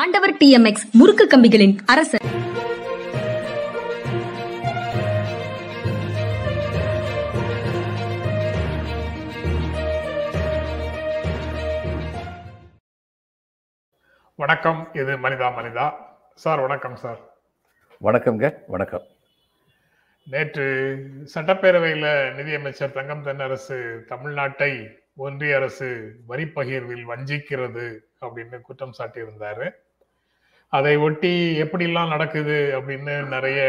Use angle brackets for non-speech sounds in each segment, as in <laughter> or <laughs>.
ஆண்டவர் டிஎம்எக்ஸ் முறுக்கு கம்பிகளின் அரசர். வணக்கம் இது மனிதா மனிதா. சார் வணக்கம் சார். வணக்கம்ங்க வணக்கம். நேற்று சட்டப்பேரவையில் நிதியமைச்சர் தங்கம் தென்னரசு தமிழ்நாட்டை ஒன்றிய அரசு வரி பகிர்வில் வஞ்சிக்கிறது அப்படின்னு குற்றம் சாட்டியிருந்தாரு. அதை ஒட்டி எப்படிலாம் நடக்குது அப்படின்னு நிறைய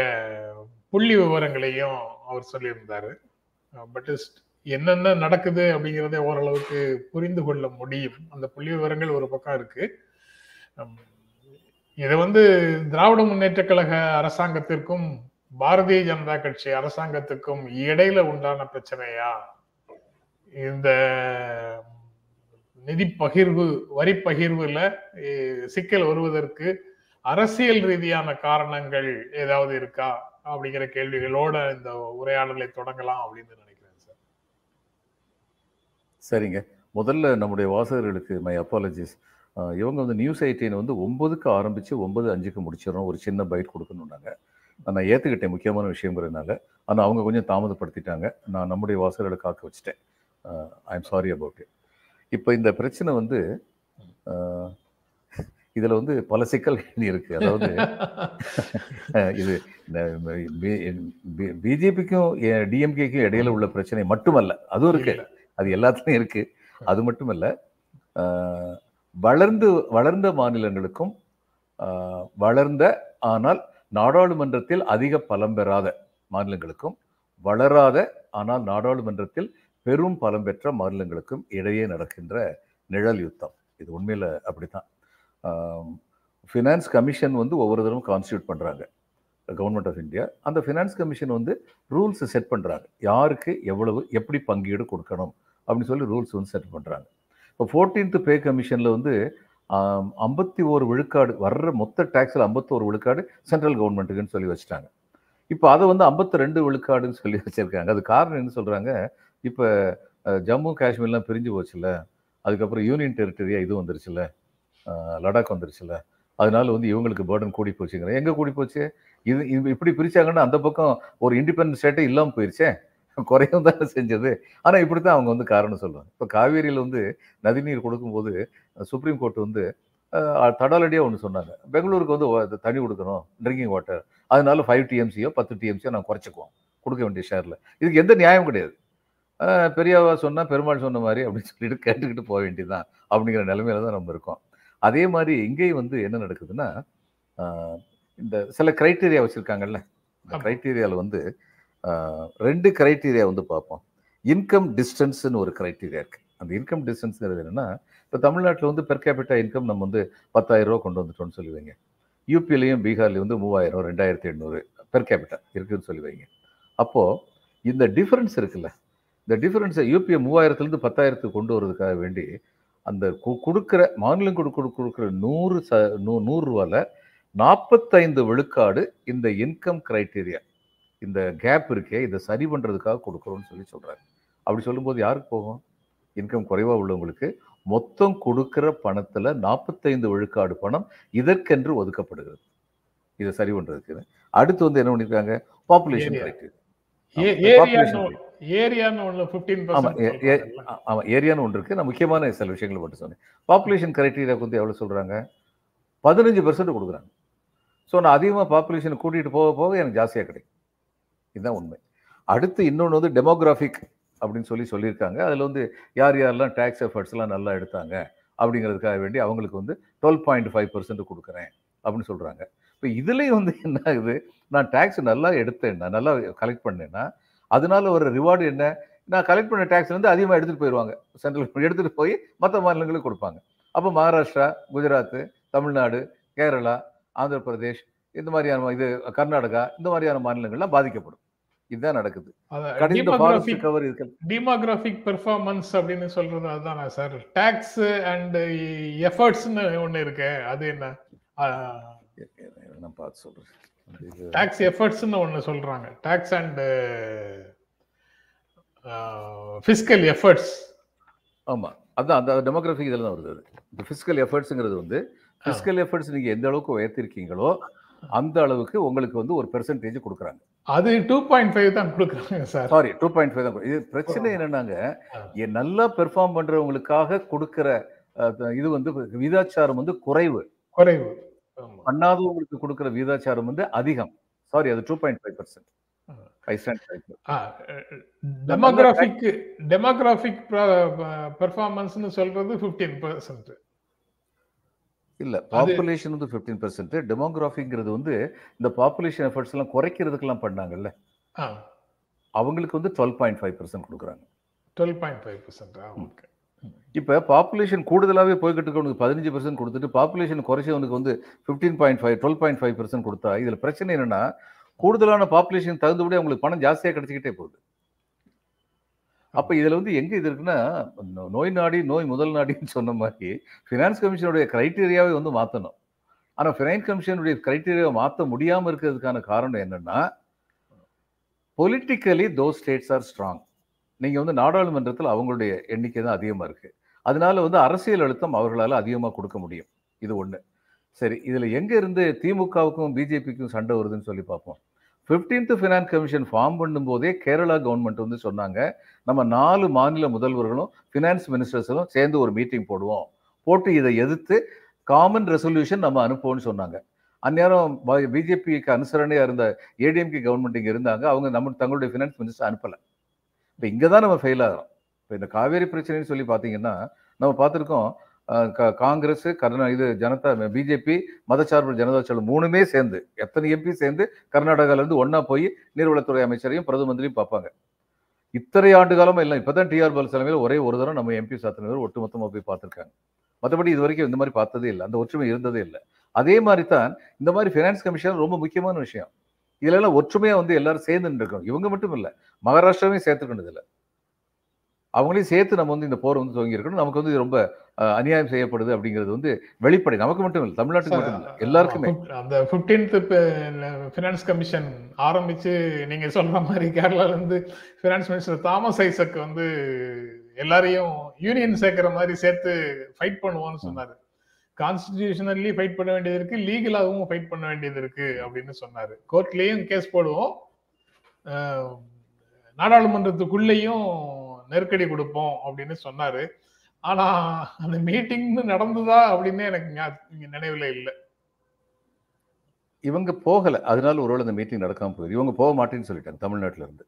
புள்ளி விவரங்களையும் அவர் சொல்லியிருந்தாரு. பட் என்னென்ன நடக்குது அப்படிங்கிறத ஓரளவுக்கு புரிந்து கொள்ள முடியும். அந்த புள்ளி விவரங்கள் ஒரு பக்கம் இருக்கு. இதை வந்து திராவிட முன்னேற்ற கழக அரசாங்கத்திற்கும் பாரதிய ஜனதா கட்சி அரசாங்கத்துக்கும் இடையில உண்டான பிரச்சனையா? இந்த நிதி பகிர்வு வரி பகிர்வுல சிக்கல் வருவதற்கு அரசியல் ரீதியான காரணங்கள் ஏதாவது இருக்கா? அப்படிங்கிற கேள்விகளோட இந்த உரையாடலை தொடங்கலாம் அப்படின்னு நினைக்கிறேன் சார். சரிங்க. முதல்ல நம்முடைய வாசகர்களுக்கு மை அப்பாலஜிஸ் இவங்க வந்து நியூஸ் எயிட்டீன் வந்து ஒன்பதுக்கு ஆரம்பித்து ஒன்பது அஞ்சுக்கு முடிச்சிடணும் ஒரு சின்ன பைட் கொடுக்கணுன்னாங்க நான் ஏற்றுக்கிட்டேன் முக்கியமான விஷயங்கிறதுனால ஆனால் அவங்க கொஞ்சம் தாமதப்படுத்திட்டாங்க. நான் நம்முடைய வாசகர்களை காக்க வச்சுட்டேன். I am sorry about it இப்போ இந்த பிரச்சனை வந்து இதில் வந்து பல சிக்கல்கள் இருக்குது அதாவது இது பிஜேபிக்கும் டிஎம்கேக்கும் இடையில உள்ள பிரச்சனை மட்டுமல்ல. அதுவும் இருக்கு. அது எல்லாத்துலயும் இருக்கு. அது மட்டுமல்ல வளர்ந்து வளர்ந்த மாநிலங்களுக்கும் வளர்ந்த ஆனால் நாடாளுமன்றத்தில் அதிக பலம் பெறாத மாநிலங்களுக்கும் வளராத ஆனால் நாடாளுமன்றத்தில் பெரும் பலம் பெற்ற மாநிலங்களுக்கும் இடையே நடக்கின்ற நிழல் யுத்தம். இது உண்மையில அப்படித்தான். ஃபினான்ஸ் கமிஷன் வந்து ஒவ்வொரு தடவும் கான்ஸ்டியூட் பண்ணுறாங்க கவர்மெண்ட் ஆஃப் இந்தியா அந்த ஃபினான்ஸ் கமிஷன் வந்து ரூல்ஸ் செட் பண்ணுறாங்க யாருக்கு எவ்வளவு எப்படி பங்கீடு கொடுக்கணும் அப்படின்னு சொல்லி ரூல்ஸ் வந்து செட் பண்ணுறாங்க இப்போ ஃபோர்டீன்த் பே கமிஷனில் வந்து ஐம்பத்தி ஒரு விழுக்காடு வர்ற மொத்த டேக்ஸில் ஐம்பத்தோரு விழுக்காடு சென்ட்ரல் கவர்மெண்ட்டுக்குன்னு சொல்லி வச்சுட்டாங்க. இப்போ அதை வந்து ஐம்பத்தி ரெண்டு விழுக்காடுன்னு சொல்லி வச்சுருக்காங்க. அது காரணம் என்ன சொல்கிறாங்க இப்போ ஜம்மு காஷ்மீர்லாம் பிரிஞ்சு போச்சுல்ல. அதுக்கப்புறம் யூனியன் டெரிட்டரியாக இது வந்துருச்சுல்ல. லடாக் வந்துருச்சுல்ல. அதனால வந்து இவங்களுக்கு பேர்டன் கூடி போச்சுங்கிறேன். எங்கே கூடி போச்சு? இது இது இப்படி பிரிச்சாங்கன்னா அந்த பக்கம் ஒரு இண்டிபெண்டன்ஸ் ஸ்டேட்டே இல்லாமல் போயிருச்சே. குறையும் தானே செஞ்சது. ஆனால் இப்படி தான் அவங்க வந்து காரணம் சொல்லுவாங்க. இப்போ காவேரியில் வந்து நதிநீர் கொடுக்கும்போது சுப்ரீம் கோர்ட் வந்து தடாலடியாக ஒன்று சொன்னாங்க. பெங்களூருக்கு வந்து தண்ணி கொடுக்கணும் ட்ரிங்கிங் வாட்டர் அதனால ஃபைவ் டிஎம்சியோ பத்து டிஎம்சியோ நான் குறைச்சிக்குவோம். கொடுக்க வேண்டிய ஷேரில் இதுக்கு எந்த நியாயம் கிடையாது. பெரியாவா சொன்னால் பெருமாள் சொன்ன மாதிரி அப்படின்னு சொல்லிட்டு கேட்டுக்கிட்டு போக வேண்டியதுதான். அப்படிங்கிற நிலைமையில தான் நம்ம இருக்கோம். அதே மாதிரி இங்கேயும் வந்து என்ன நடக்குதுன்னா இந்த சில கிரைட்டீரியா வச்சிருக்காங்கல்ல? இந்த. கிரைட்டீரியாவில் வந்து ரெண்டு கிரைட்டீரியா வந்து பார்ப்போம். இன்கம் டிஸ்டன்ஸ்னு ஒரு கிரைட்டீரியா இருக்கு. அந்த இன்கம் டிஸ்டன்ஸ்ங்கிறது என்னன்னா இப்போ தமிழ்நாட்டில் வந்து பெர் கேபிட்டா இன்கம் நம்ம வந்து பத்தாயிரம் ரூபா கொண்டு வந்துட்டோம்னு சொல்லி வைங்க யூபிலையும் பீகார்லையும் வந்து மூவாயிரம் ரெண்டாயிரத்தி எண்ணூறு பெர் கேபிட்டா இருக்குன்னு சொல்லி வைங்க அப்போ இந்த டிஃபரன்ஸ் இருக்குல்ல? இந்த டிஃபரன்ஸை யூபிஐ மூவாயிரத்துலேருந்து பத்தாயிரத்துக்கு கொண்டு வரதுக்காக வேண்டி அந்த கு- கொடுக்கிற மாநிலம் கொடு கொடு- கொடுக்கிற நூறு ச நூ நூறுரூவால நாற்பத்தைந்து விழுக்காடு இந்த இன்கம் கிரைட்டீரியா இந்த கேப் இருக்கே இதை சரி பண்ணுறதுக்காக கொடுக்குறோம்னு சொல்லி சொல்கிறாங்க அப்படி சொல்லும்போது யாருக்கு போகும்? இன்கம் குறைவாக உள்ளவங்களுக்கு மொத்தம் கொடுக்கிற பணத்தில் நாற்பத்தைந்து விழுக்காடு பணம் இதற்கென்று ஒதுக்கப்படுகிறது. இதை சரி பண்ணுறதுக்கு அடுத்து வந்து என்ன பண்ணியிருக்காங்க பாப்புலேஷன். கிரைட்டீரியா ஆமா, ஏரியான்னு ஒண்ணு ஃபிஃப்டீன் ஆமா ஏ- ஏ- ஆ- ஆமா ஏரியான்னு ஒன்று இருக்கு. நான் முக்கியமான சில விஷயங்களை மட்டும் சொன்னேன். பாப்புலேஷன் கிரைட்டீரியாவுக்கு வந்து எவ்வளோ சொல்றாங்க? பதினஞ்சு பெர்சன்ட் கொடுக்குறாங்க. ஸோ நான் அதிகமாக பாப்புலேஷன் கூட்டிகிட்டு போக போக எனக்கு ஜாஸ்தியாக கிடைக்கும். இதுதான் உண்மை. அடுத்து இன்னொன்று வந்து டெமோகிராஃபிக் அப்படின்னு சொல்லி சொல்லியிருக்காங்க. அதில் வந்து யார் யாரெல்லாம் டேக்ஸ் எஃபர்ட்ஸ்லாம் நல்லா எடுத்தாங்க அப்படிங்கிறதுக்காக வேண்டி அவங்களுக்கு வந்து டுவெல் பாயிண்ட் ஃபைவ் பர்சன்ட் கொடுக்குறேன் அப்படின்னு சொல்கிறாங்க இப்போ இதுலேயும் வந்து என்ன ஆகுது? நான் டேக்ஸ் நல்லா எடுத்தேன்னா நல்லா கலெக்ட் பண்ணேன்னா அதனால ஒரு ரிவார்டு என்ன? நான் கலெக்ட் பண்ண டேக்ஸ் வந்து அதிகமாக எடுத்துகிட்டு போயிடுவாங்க. சென்ட்ரல் எடுத்துகிட்டு போய் மற்ற மாநிலங்களுக்கு கொடுப்பாங்க. அப்போ மகாராஷ்டிரா குஜராத் தமிழ்நாடு கேரளா ஆந்திர பிரதேஷ் இந்த மாதிரியான இது கர்நாடகா இந்த மாதிரியான மாநிலங்கள்லாம் பாதிக்கப்படும். இதுதான் நடக்குது. டிமோகிராபிக் பெர்ஃபார்மன்ஸ் அப்படின்னு சொல்றது அதுதானா சார் டாக்ஸ் அண்ட் எஃபர்ட்ஸ்னு ஒண்ணு இருக்கு அது என்ன? நான் பார்த்து சொல்றேன். டாக்ஸ் எஃபர்ட்ஸ்னு ஒண்ணு சொல்றாங்க. டாக்ஸ் அண்ட் ஃபிஸ்கல் எஃபர்ட்ஸ் ஆமா. அதான் அந்த டெமோகிராஃபிக் இதில் தான் வருது அது. இந்த ஃபிசிக்கல் எஃபர்ட்ஸுங்கிறது வந்து ஃபிசிக்கல் எஃபர்ட்ஸ் நீங்கள் எந்த அளவுக்கு உயர்த்திருக்கீங்களோ அந்த அளவுக்கு உங்களுக்கு வந்து ஒரு பெர்சன்டேஜ் கொடுக்குறாங்க. அது டூ பாயிண்ட் ஃபைவ் தான் கொடுக்குறாங்க sir sorry two point five தான் இது பிரச்சனை என்னன்னாங்க ஆ. எ- நல்லா பெர்ஃபார்ம் பண்றவங்களுக்காக கொடுக்கிற இது வந்து விகிதாச்சாரம் வந்து குறைவு. குறைவு. பண்ணாதவங்களுக்கு கொடுக்கிற விகிதாச்சாரம் வந்து அதிகம். சாரி அது two point five percent demographic demographic பெர்ஃபார்மன்ஸ்னு சொல்றது ஃபிஃப்டீன் பர்சன்ட் இல்ல பாப்புலேஷன் வந்து ஃபிஃப்டீன் பர்சன்ட் டெமோகிராஃபிங்கிறது வந்து இந்த பாப்புலேஷன் எஃபர்ட்ஸ் எல்லாம் குறைக்கிறதுக்கெல்லாம் பண்ணாங்கல்ல. அவங்களுக்கு வந்து டுவெல் பாயிண்ட் ஃபைவ் பர்சன்ட் கொடுக்குறாங்க. Twelve point five percent okay இப்போ பாப்புலேஷன் கூடுதலாகவே போய்கிட்டு இருக்கவனுக்கு பதினஞ்சு பர்சன்ட் கொடுத்துட்டு பாப்புலேஷன் குறைச்சவனுக்கு வந்து fifteen point five twelve point five percent கொடுத்தா இதில் பிரச்சனை என்னன்னா கூடுதலான பாப்புலேஷன் தகுந்தபடி அவங்களுக்கு பணம் ஜாஸ்தியாக கிடைச்சிக்கிட்டே போகுது. அப்போ இதில் வந்து எங்கே இது இருக்குன்னா நோய் நாடி நோய் முதல் நாடின்னு சொன்ன மாதிரி ஃபினான்ஸ் கமிஷனுடைய கிரைட்டீரியாவை வந்து மாற்றணும் ஆனால் ஃபினான்ஸ் கமிஷனுடைய கிரைட்டீரியாவை மாற்ற முடியாமல் இருக்கிறதுக்கான காரணம் என்னன்னா பொலிட்டிக்கலி தோ ஸ்டேட்ஸ் ஆர் ஸ்ட்ராங் நீங்கள் வந்து நாடாளுமன்றத்தில் அவங்களுடைய எண்ணிக்கை தான் அதிகமாக இருக்குது அதனால வந்து அரசியல் அழுத்தம் அவர்களால் அதிகமாக கொடுக்க முடியும். இது ஒன்று சரி இதில் எங்கே இருந்து திமுகவுக்கும் பிஜேபிக்கும் சண்டை வருதுன்னு சொல்லி பார்ப்போம். 15th ஃபினான்ஸ் கமிஷன் ஃபார்ம் பண்ணும்போதே கேரளா கவர்மெண்ட் வந்து சொன்னாங்க நம்ம நாலு மாநில முதல்வர்களும் ஃபினான்ஸ் மினிஸ்டர்ஸும் சேர்ந்து ஒரு மீட்டிங் போடுவோம். போட்டு இதை எதிர்த்து காமன் ரெசல்யூஷன் நம்ம அனுப்புவோம்னு சொன்னாங்க. அந்நேரம் பிஜேபிக்கு அனுசரணையாக இருந்த ஏடிஎம்கே கவர்மெண்ட் இங்கே இருந்தாங்க. அவங்க நம்ம தங்களுடைய ஃபினான்ஸ் மினிஸ்டர் அனுப்பலை. இப்போ இங்கே தான் நம்ம ஃபெயில் ஆகிறோம். இப்போ இந்த காவேரி பிரச்சனைன்னு சொல்லி பார்த்தீங்கன்னா நம்ம பார்த்துருக்கோம் கா- காங்கிரஸ் கர்நா இது ஜனதா பிஜேபி மதச்சார்பு ஜனதா தளம் மூணுமே சேர்ந்து எத்தனை எம்பி சேர்ந்து கர்நாடகாலேருந்து ஒன்றா போய் நீர்வளத்துறை அமைச்சரையும் பிரதம மந்திரியும் பார்ப்பாங்க. இத்தனை ஆண்டு காலமாக இல்லை இப்போ தான் டிஆர் பால் ஒரே ஒரு தடவை நம்ம எம்பி சாத்தினர் ஒட்டுமொத்தமாக போய் பார்த்துருக்காங்க. மற்றபடி இது வரைக்கும் இந்த மாதிரி பார்த்ததே இல்லை அந்த ஒற்றுமை இருந்ததே இல்லை. அதே மாதிரி தான் இந்த மாதிரி ஃபினான்ஸ் கமிஷன் ரொம்ப முக்கியமான விஷயம். இதுல எல்லாம் ஒற்றுமையா வந்து எல்லாரும் சேர்ந்து இருக்கணும் இவங்க மட்டும் இல்லை மகாராஷ்டிராவையும் சேர்த்துக்கணும் இதுல. அவங்களையும் சேர்த்து நம்ம வந்து இந்த போர் வந்து துவங்கி இருக்கணும் நமக்கு வந்து இது ரொம்ப அநியாயம் செய்யப்படுது அப்படிங்கிறது வந்து வெளிப்படை. நமக்கு மட்டும் இல்லை தமிழ்நாட்டுக்கு மட்டும் இல்லை எல்லாருக்குமே. அந்த பிப்டீன்த் ஃபினான்ஸ் கமிஷன் ஆரம்பிச்சு நீங்க சொல்ற மாதிரி கேரளால இருந்து ஃபினான்ஸ் மினிஸ்டர் தாமஸ் ஐசக் வந்து எல்லாரையும் யூனியன் சேர்க்கிற மாதிரி சேர்த்து ஃபைட் பண்ணுவோம்னு சொன்னாரு. கான்ஸ்டிடியூஷனல்லி ஃபைட் பண்ண வேண்டியது இருக்கு லீகலாகவும் ஃபைட் பண்ண வேண்டியது இருக்கு அப்படின்னு சொன்னாரு. கோர்ட்லயும் கேஸ் போடுவோம். நாடாளுமன்றத்துக்குள்ளேயும் நெருக்கடி கொடுப்போம் அப்படின்னு சொன்னாரு. ஆனா அந்த மீட்டிங் நடந்ததா அப்படின்னு எனக்கு நினைவுல இல்லை. இவங்க போகல. அதனால ஒருவேளை இந்த மீட்டிங் நடக்காம போகுது இவங்க போக மாட்டேன்னு சொல்லிட்டாங்க தமிழ்நாட்டுல இருந்து.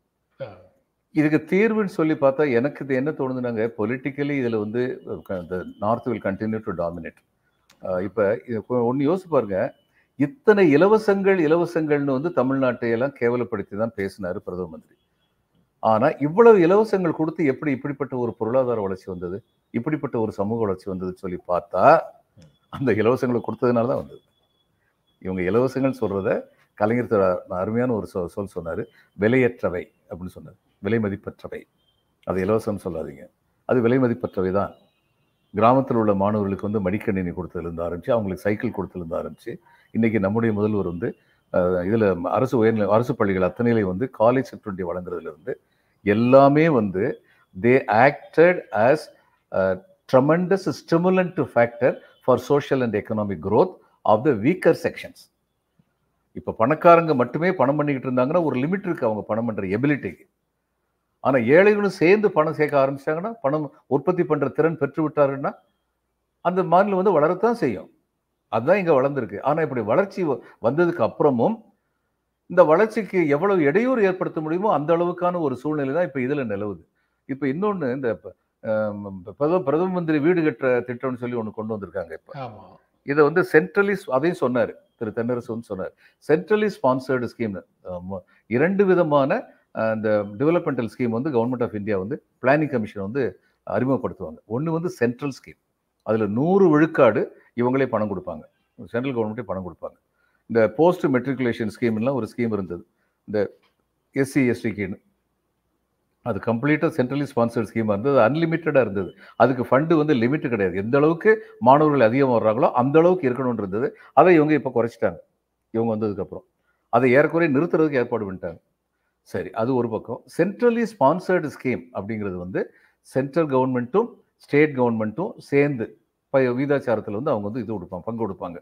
இதுக்கு தீர்வுன்னு சொல்லி பார்த்தா எனக்கு இது என்ன தோணுதுனாங்க பொலிட்டிக்கலி இதுல வந்து north will continue to dominate இப்போ ஒன்று யோசிச்சு பாருங்க. இத்தனை இலவசங்கள் இலவசங்கள்னு வந்து தமிழ்நாட்டையெல்லாம் கேவலப்படுத்தி தான் பேசினார் பிரதம மந்திரி. ஆனால் இவ்வளவு இலவசங்கள் கொடுத்து எப்படி இப்படிப்பட்ட ஒரு பொருளாதார வளர்ச்சி வந்தது? இப்படிப்பட்ட ஒரு சமூக வளர்ச்சி வந்ததுன்னு சொல்லி பார்த்தா அந்த இலவசங்களை கொடுத்ததுனால தான் வந்தது. இவங்க இலவசங்கள் சொல்கிறத கலைஞர் அருமையான ஒரு சொல் சொல் விலையற்றவை அப்படின்னு சொன்னார். விலை மதிப்பற்றவை. அது இலவசம் சொல்லாதீங்க. அது விலை மதிப்பற்றவை தான். கிராமத்தில் உள்ள மாணவர்களுக்கு வந்து மடிக்கணினி கொடுத்ததுலேருந்து ஆரம்பிச்சு அவங்களுக்கு சைக்கிள் கொடுத்ததுலேருந்து ஆரம்பிச்சு இன்றைக்கி நம்முடைய முதல்வர் வந்து இதில் அரசு உயர்நிலை அரசு பள்ளிகள் அத்தனையிலையும் வந்து காலேஜ் சிற்றுண்டி வழங்குறதுலேருந்து எல்லாமே வந்து they acted as tremendous stimulant factor for social and economic growth of the weaker sections இப்போ பணக்காரங்க மட்டுமே பணம் பண்ணிக்கிட்டு இருந்தாங்கன்னா ஒரு லிமிட் இருக்குது அவங்க பணம் பண்ணுற எபிலிட்டிக்கு ஆனா ஏழைகளும் சேர்ந்து பணம் சேர்க்க ஆரம்பிச்சாங்கன்னா பணம் உற்பத்தி பண்ற திறன் பெற்று விட்டாருன்னா அந்த மாநிலம் வந்து வளரத்தான் செய்யும். அதுதான் இங்க வளர்ந்துருக்கு. ஆனா இப்படி வளர்ச்சி வந்ததுக்கு அப்புறமும் இந்த வளர்ச்சிக்கு எவ்வளவு இடையூறு ஏற்படுத்த முடியுமோ அந்த அளவுக்கான ஒரு சூழ்நிலை தான் இப்ப இதுல நிலவுது. இப்ப இன்னொன்னு இந்த பிரதம மந்திரி வீடு கட்டுற திட்டம்னு சொல்லி ஒண்ணு கொண்டு வந்திருக்காங்க இப்ப. இதை வந்து சென்ட்ரலி அதையும் சொன்னார். திரு தென்னரசு சொன்னார். சென்ட்ரலி ஸ்பான்சர்டு ஸ்கீம் இரண்டு விதமான அந்த இந்த டெவலப்மெண்டல் ஸ்கீம் வந்து கவர்மெண்ட் ஆஃப் இந்தியா வந்து பிளானிங் கமிஷன் வந்து அறிமுகப்படுத்துவாங்க. ஒன்று வந்து சென்ட்ரல் ஸ்கீம் அதில் நூறு விழுக்காடு இவங்களே பணம் கொடுப்பாங்க. சென்ட்ரல் கவர்மெண்ட்டே பணம் கொடுப்பாங்க. இந்த போஸ்ட் மெட்ரிகுலேஷன் ஸ்கீம்லாம் ஒரு ஸ்கீம் இருந்தது. இந்த எஸ்சி எஸ்டிக்குன்னு அது கம்ப்ளீட்டாக சென்ட்ரலி ஸ்பான்சர்ட் ஸ்கீமாக இருந்தது. அன்லிமிட்டடாக இருந்தது. அதுக்கு ஃபண்டு வந்து லிமிட் கிடையாது. எந்த அளவுக்கு மாணவர்கள் அதிகமாக வர்றாங்களோ அந்த அளவுக்கு இருக்கணும்னு இருந்தது அதை இவங்க இப்போ குறைச்சிட்டாங்க. இவங்க வந்ததுக்கப்புறம் அதை ஏறக்குறைய நிறுத்துறதுக்கு ஏற்பாடு பண்ணிட்டாங்க. சரி அது ஒரு பக்கம். சென்ட்ரலி ஸ்பான்சர்டு ஸ்கீம் அப்படிங்கிறது வந்து சென்ட்ரல் கவர்மெண்ட்டும் ஸ்டேட் கவர்மெண்ட்டும் சேர்ந்து ப- வீதாச்சாரத்தில் வந்து அவங்க வந்து இது கொடுப்பாங்க பங்கு கொடுப்பாங்க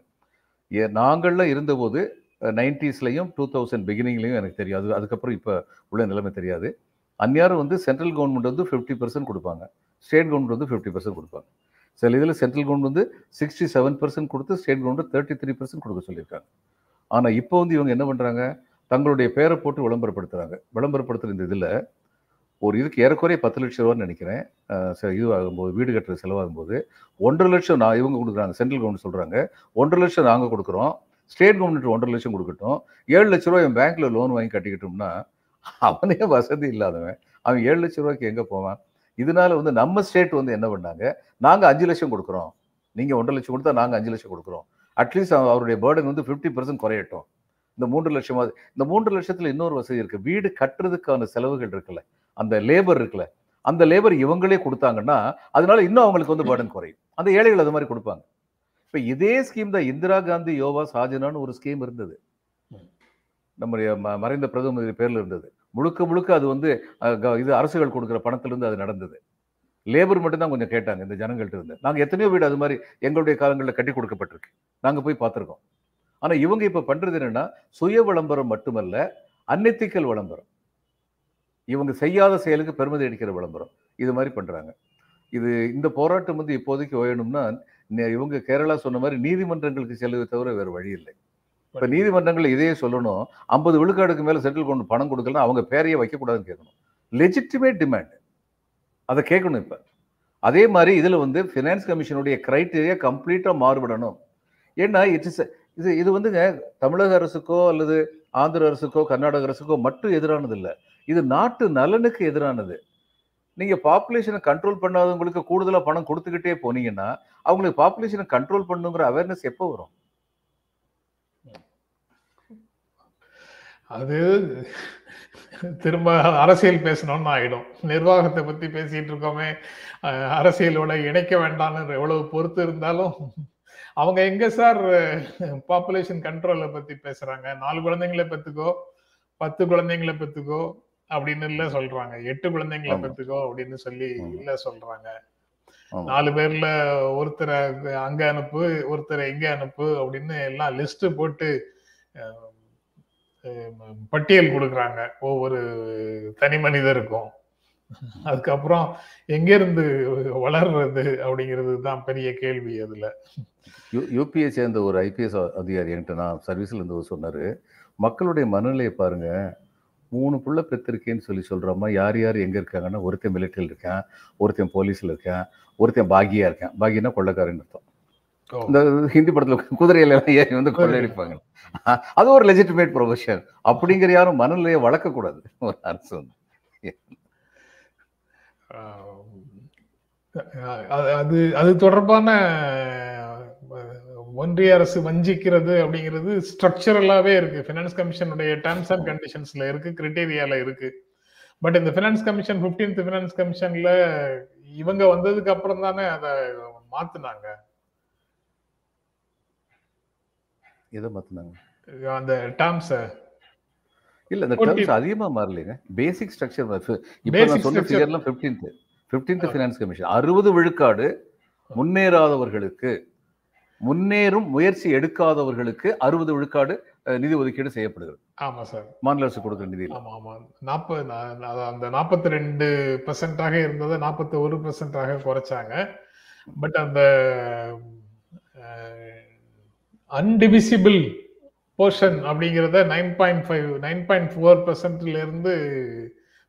ஏ நாங்கள்லாம் இருந்தபோது நைன்டிஸ்லையும் டூ தௌசண்ட் பிகினிங்லேயும் எனக்கு தெரியும். அது அதுக்கப்புறம் இப்போ உள்ள நிலைமை தெரியாது. அந்நியாரும் வந்து சென்ட்ரல் கவர்மெண்ட் வந்து ஃபிஃப்டி பர்சன்ட் கொடுப்பாங்க. ஸ்டேட் கவர்மெண்ட் வந்து ஃபிஃப்டி பர்சன்ட் கொடுப்பாங்க. சில இதில் சென்ட்ரல் கவர்மெண்ட் வந்து சிக்ஸ்டி செவன் பர்சன்ட் கொடுத்து state government thirty three percent கொடுக்க சொல்லியிருக்காங்க. ஆனால் இப்போ வந்து இவங்க என்ன பண்ணுறாங்க தங்களுடைய பேரை போட்டு விளம்பரப்படுத்துகிறாங்க விளம்பரப்படுத்துகிற இந்த இதில் ஒரு இதுக்கு ஏறக்குறைய பத்து லட்சம் ரூபான்னு நினைக்கிறேன். இதுவாகும்போது வீடு கட்டுற செலவாகும்போது ஒன்றரை லட்சம் நான் இவங்க கொடுக்குறாங்க சென்ட்ரல் கவர்மெண்ட் சொல்கிறாங்க ஒன்றரை லட்சம் நாங்கள் கொடுக்குறோம் ஸ்டேட் கவர்மெண்ட் ஒன்றரை லட்சம் கொடுக்கட்டும் ஏழு லட்ச ரூபா என் பேங்க்ல லோன் வாங்கி கட்டிக்கிட்டோம்னா அவனே வசதி இல்லாதவன். அவன் ஏழு லட்ச ரூபாய்க்கு எங்கே போவான்? இதனால வந்து நம்ம ஸ்டேட் வந்து என்ன பண்ணாங்க? நாங்கள் அஞ்சு லட்சம் கொடுக்குறோம். நீங்கள் ஒன்றரை லட்சம் கொடுத்தா நாங்கள் அஞ்சு லட்சம் கொடுக்குறோம். அட்லீஸ்ட் அவருடைய பேர்டன் வந்து ஃபிஃப்டி பர்சன்ட் குறையட்டும். இந்த மூன்று லட்சமாவது இந்த மூன்று லட்சத்தில் இன்னொரு வசதி இருக்கு. வீடு கட்டுறதுக்கான செலவுகள் இருக்குல்ல. அந்த லேபர் இருக்குல்ல. அந்த லேபர் இவங்களே கொடுத்தாங்கன்னா அதனால இன்னும் அவங்களுக்கு வந்து பேர்டன் குறையும். அந்த ஏழைகள் அது மாதிரி கொடுப்பாங்க. இப்போ இதே ஸ்கீம் தான் இந்திரா காந்தி யோவா சாஜனான்னு ஒரு ஸ்கீம் இருந்தது. நம்முடைய ம- மறைந்த பிரதமர் பேர்ல இருந்தது. முழுக்க முழுக்க அது வந்து இது அரசுகள் கொடுக்குற பணத்திலிருந்து அது நடந்தது. லேபர் மட்டும் தான் கொஞ்சம் கேட்டாங்க இந்த ஜனங்கள்ட்ட இருந்து. நாங்க எத்தனையோ வீடு அது மாதிரி எங்களுடைய காலங்களில் கட்டி கொடுக்கப்பட்டிருக்கு. நாங்க போய் பார்த்துருக்கோம். ஆனா இவங்க இப்ப பண்றது என்னன்னா சுய விளம்பரம் மட்டுமல்ல அன்எத்திக்கல் விளம்பரம். இவங்க செய்யாத செயலுக்கு பெருமதி அடிக்கிற விளம்பரம். இது மாதிரி பண்றாங்க. இது இந்த போராட்டம் வந்து இப்போதைக்கு ஓயணும்னா இவங்க கேரளா சொன்ன மாதிரி நீதிமன்றங்களுக்கு செல்லுவதை தவிர வேறு வழி இல்லை. இப்ப நீதிமன்றங்கள் இதையே சொல்லணும். ஐம்பது விழுக்காடுக்கு மேல செட்டில் கொண்டு பணம் கொடுக்கலன்னா அவங்க பேரையே வைக்கக்கூடாதுன்னு கேட்கணும். லெஜிட்டிமேட் டிமாண்ட் அதை கேட்கணும் இப்ப. அதே மாதிரி இதுல வந்து ஃபினான்ஸ் கமிஷனுடைய கிரைட்டீரியா கம்ப்ளீட்டா மாறுபடணும். ஏன்னா இட்ஸ் இது இது வந்துங்க தமிழக அரசுக்கோ அல்லது ஆந்திர அரசுக்கோ கர்நாடக அரசுக்கோ மட்டும் எதிரானது இல்லை. இது நாட்டு நலனுக்கு எதிரானது. நீங்க பாப்புலேஷனை கண்ட்ரோல் பண்ணாதவங்களுக்கு கூடுதலாக பணம் கொடுத்துக்கிட்டே போனீங்கன்னா அவங்களுக்கு பாப்புலேஷனை கண்ட்ரோல் பண்ணுங்கிற அவேர்னஸ் எப்போ வரும்? அது திரும்ப அரசியல் பேசணும்னு ஆகிடும் நிர்வாகத்தை பத்தி பேசிட்டு இருக்கோமே அரசியலோட இணைக்க வேண்டாம்னு எவ்வளவு பொறுத்து இருந்தாலும் அவங்க எங்க சார் பாப்புலேஷன் கண்ட்ரோலை பத்தி பேசுறாங்க நாலு குழந்தைங்களை பெத்துக்கோ பத்து குழந்தைங்களை பெத்துக்கோ அப்படின்னு இல்ல சொல்றாங்க எட்டு குழந்தைங்களை. பெத்துக்கோ அப்படின்னு சொல்லி. இல்ல சொல்றாங்க. நாலு பேர்ல ஒருத்தரை அங்க அனுப்பு ஒருத்தரை இங்க அனுப்பு அப்படின்னு எல்லாம் லிஸ்ட் போட்டு பட்டியல் கொடுக்குறாங்க ஒவ்வொரு தனி மனிதருக்கும் அதுக்கப்புறம் எங்க இருந்து வளர்றது அப்படிங்கிறது தான் பெரிய கேள்வி அதுல. யூ யூபியை சேர்ந்த ஒரு ஐபிஎஸ் அதிகாரி என்கிட்ட நான் சர்வீஸ்ல இருந்து சொன்னாரு மக்களுடைய மனநிலையை பாருங்க. மூணு புள்ள பெற்றிருக்கேன்னு சொல்லி சொல்றோமா யார் யார் எங்க இருக்காங்கன்னா ஒருத்தன் மிலிட்டரியில் இருக்கான் ஒருத்தன் போலீஸ்ல இருக்கான் ஒருத்தன் பாகியா இருக்கான். பாகியன்னா கொள்ளக்காரன்னு அர்த்தம். இந்த ஹிந்தி படத்துல குதிரையில ஏறி வந்து கொள்ளையடிப்பாங்க அது ஒரு லெஜிட்டிமேட் ப்ரொஃபஷன் அப்படிங்கிற யாரும் மனநிலையை வளர்க்கக்கூடாது. ஒரு அரசு வந்து. அது- அது தொடர்பான ஒன்றிய அரசு வஞ்சிக்கிறது அப்படிங்கிறது ஸ்ட்ரக்சரலாவே இருக்கு. ஃபினான்ஸ் கமிஷனுடைய டேர்ம்ஸ் அண்ட் கண்டிஷன்ஸ்ல இருக்கு கிரிட்டீரியால இருக்கு. பட் இந்த ஃபினான்ஸ் கமிஷன் 15th ஃபினான்ஸ் கமிஷன்ல இவங்க வந்ததுக்கு அப்புறம் தானே அதை மாத்துனாங்க. எதை மாத்தினாங்க? அந்த டேர்ம்ஸ் இல்ல இந்த. டேர்ம்ஸ் அதிகமா மாறலைங்க. பேசிக் ஸ்ட்ரக்சர் இப்ப நான் சொன்ன. ஃபிகர்லாம் 15th 15th ஃபினான்ஸ் கமிஷன் அறுபது விழுக்காடு முன்னேறாதவர்களுக்கு முன்னேறும் முயற்சி எடுக்காதவர்களுக்கு அறுபது விழுக்காடு நிதி ஒதுக்கீடு செய்யப்படுகிறது. ஆமா சார். மாநில அரசு கொடுக்குற நிதியில். ஆமா ஆமா. நாற்பது அந்த நாற்பத்தி ரெண்டு பெர்சென்டாக இருந்ததை நாற்பத்தி ஒரு பெர்சென்டாக குறைச்சாங்க. பட் அந்த அன்டிவிசிபிள் போர்ஷன் அப்படிங்கிறத nine point five nine point four பர்சன்ட்லேருந்து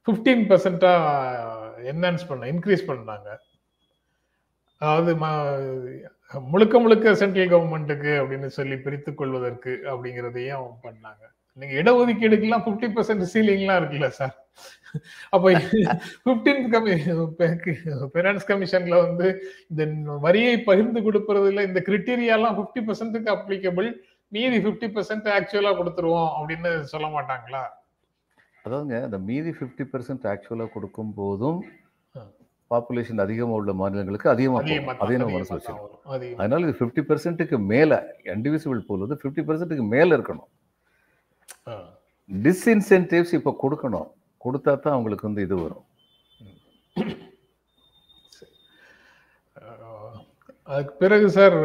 fifteen பர்சன்ட்டாக என்ஹான்ஸ் பண்ண இன்க்ரீஸ் பண்ணாங்க. அதாவது ம- முழுக்க முழுக்க சென்ட்ரல் கவர்மெண்ட்டுக்கு அப்படின்னு சொல்லி பிரித்து கொள்வதற்கு அப்படிங்கிறதையும் பண்ணாங்க. நீங்க இடஒதுக்கீடுக்கெல்லாம் ஃபிஃப்டி பர்சன்ட் சீலிங்லாம் இருக்குல்ல சார் அப்போ பிப்டீன்த் கமி பினான்ஸ் கமிஷன்ல வந்து இந்த வரியை பகிர்ந்து கொடுப்பதுல இந்த கிரிட்டீரியாலாம் ஃபிஃப்டி பர்சன்ட்டுக்கு அப்ளிகபிள் மீதி ஃபிஃப்டி பர்சன்ட் ஆக்சுவலா கொடுத்துருவோம் அப்படின்னு சொல்ல மாட்டாங்களா அதாவதுங்க அந்த மீதி ஃபிஃப்டி பெர்சன்ட் ஆக்சுவலாக கொடுக்கும் போதும். பாப்புலேஷன் அதிகமாக உள்ள மாநிலங்களுக்கு அதிகமாக அதிகமா அதையும் நம்ம மனசு. அதிகமா. அதனால இது ஃபிஃப்டி பெர்சென்ட்டுக்கு மேலே இண்டிவிசிபிள் போல் வந்து ஃபிஃப்டி பெர்சென்ட்டுக்கு மேலே இருக்கணும். டிஸ்இன்சென்டிவ்ஸ் இப்போ கொடுக்கணும் கொடுத்தா தான் அவங்களுக்கு வந்து இது வரும் அதுக்கு பிறகு சார்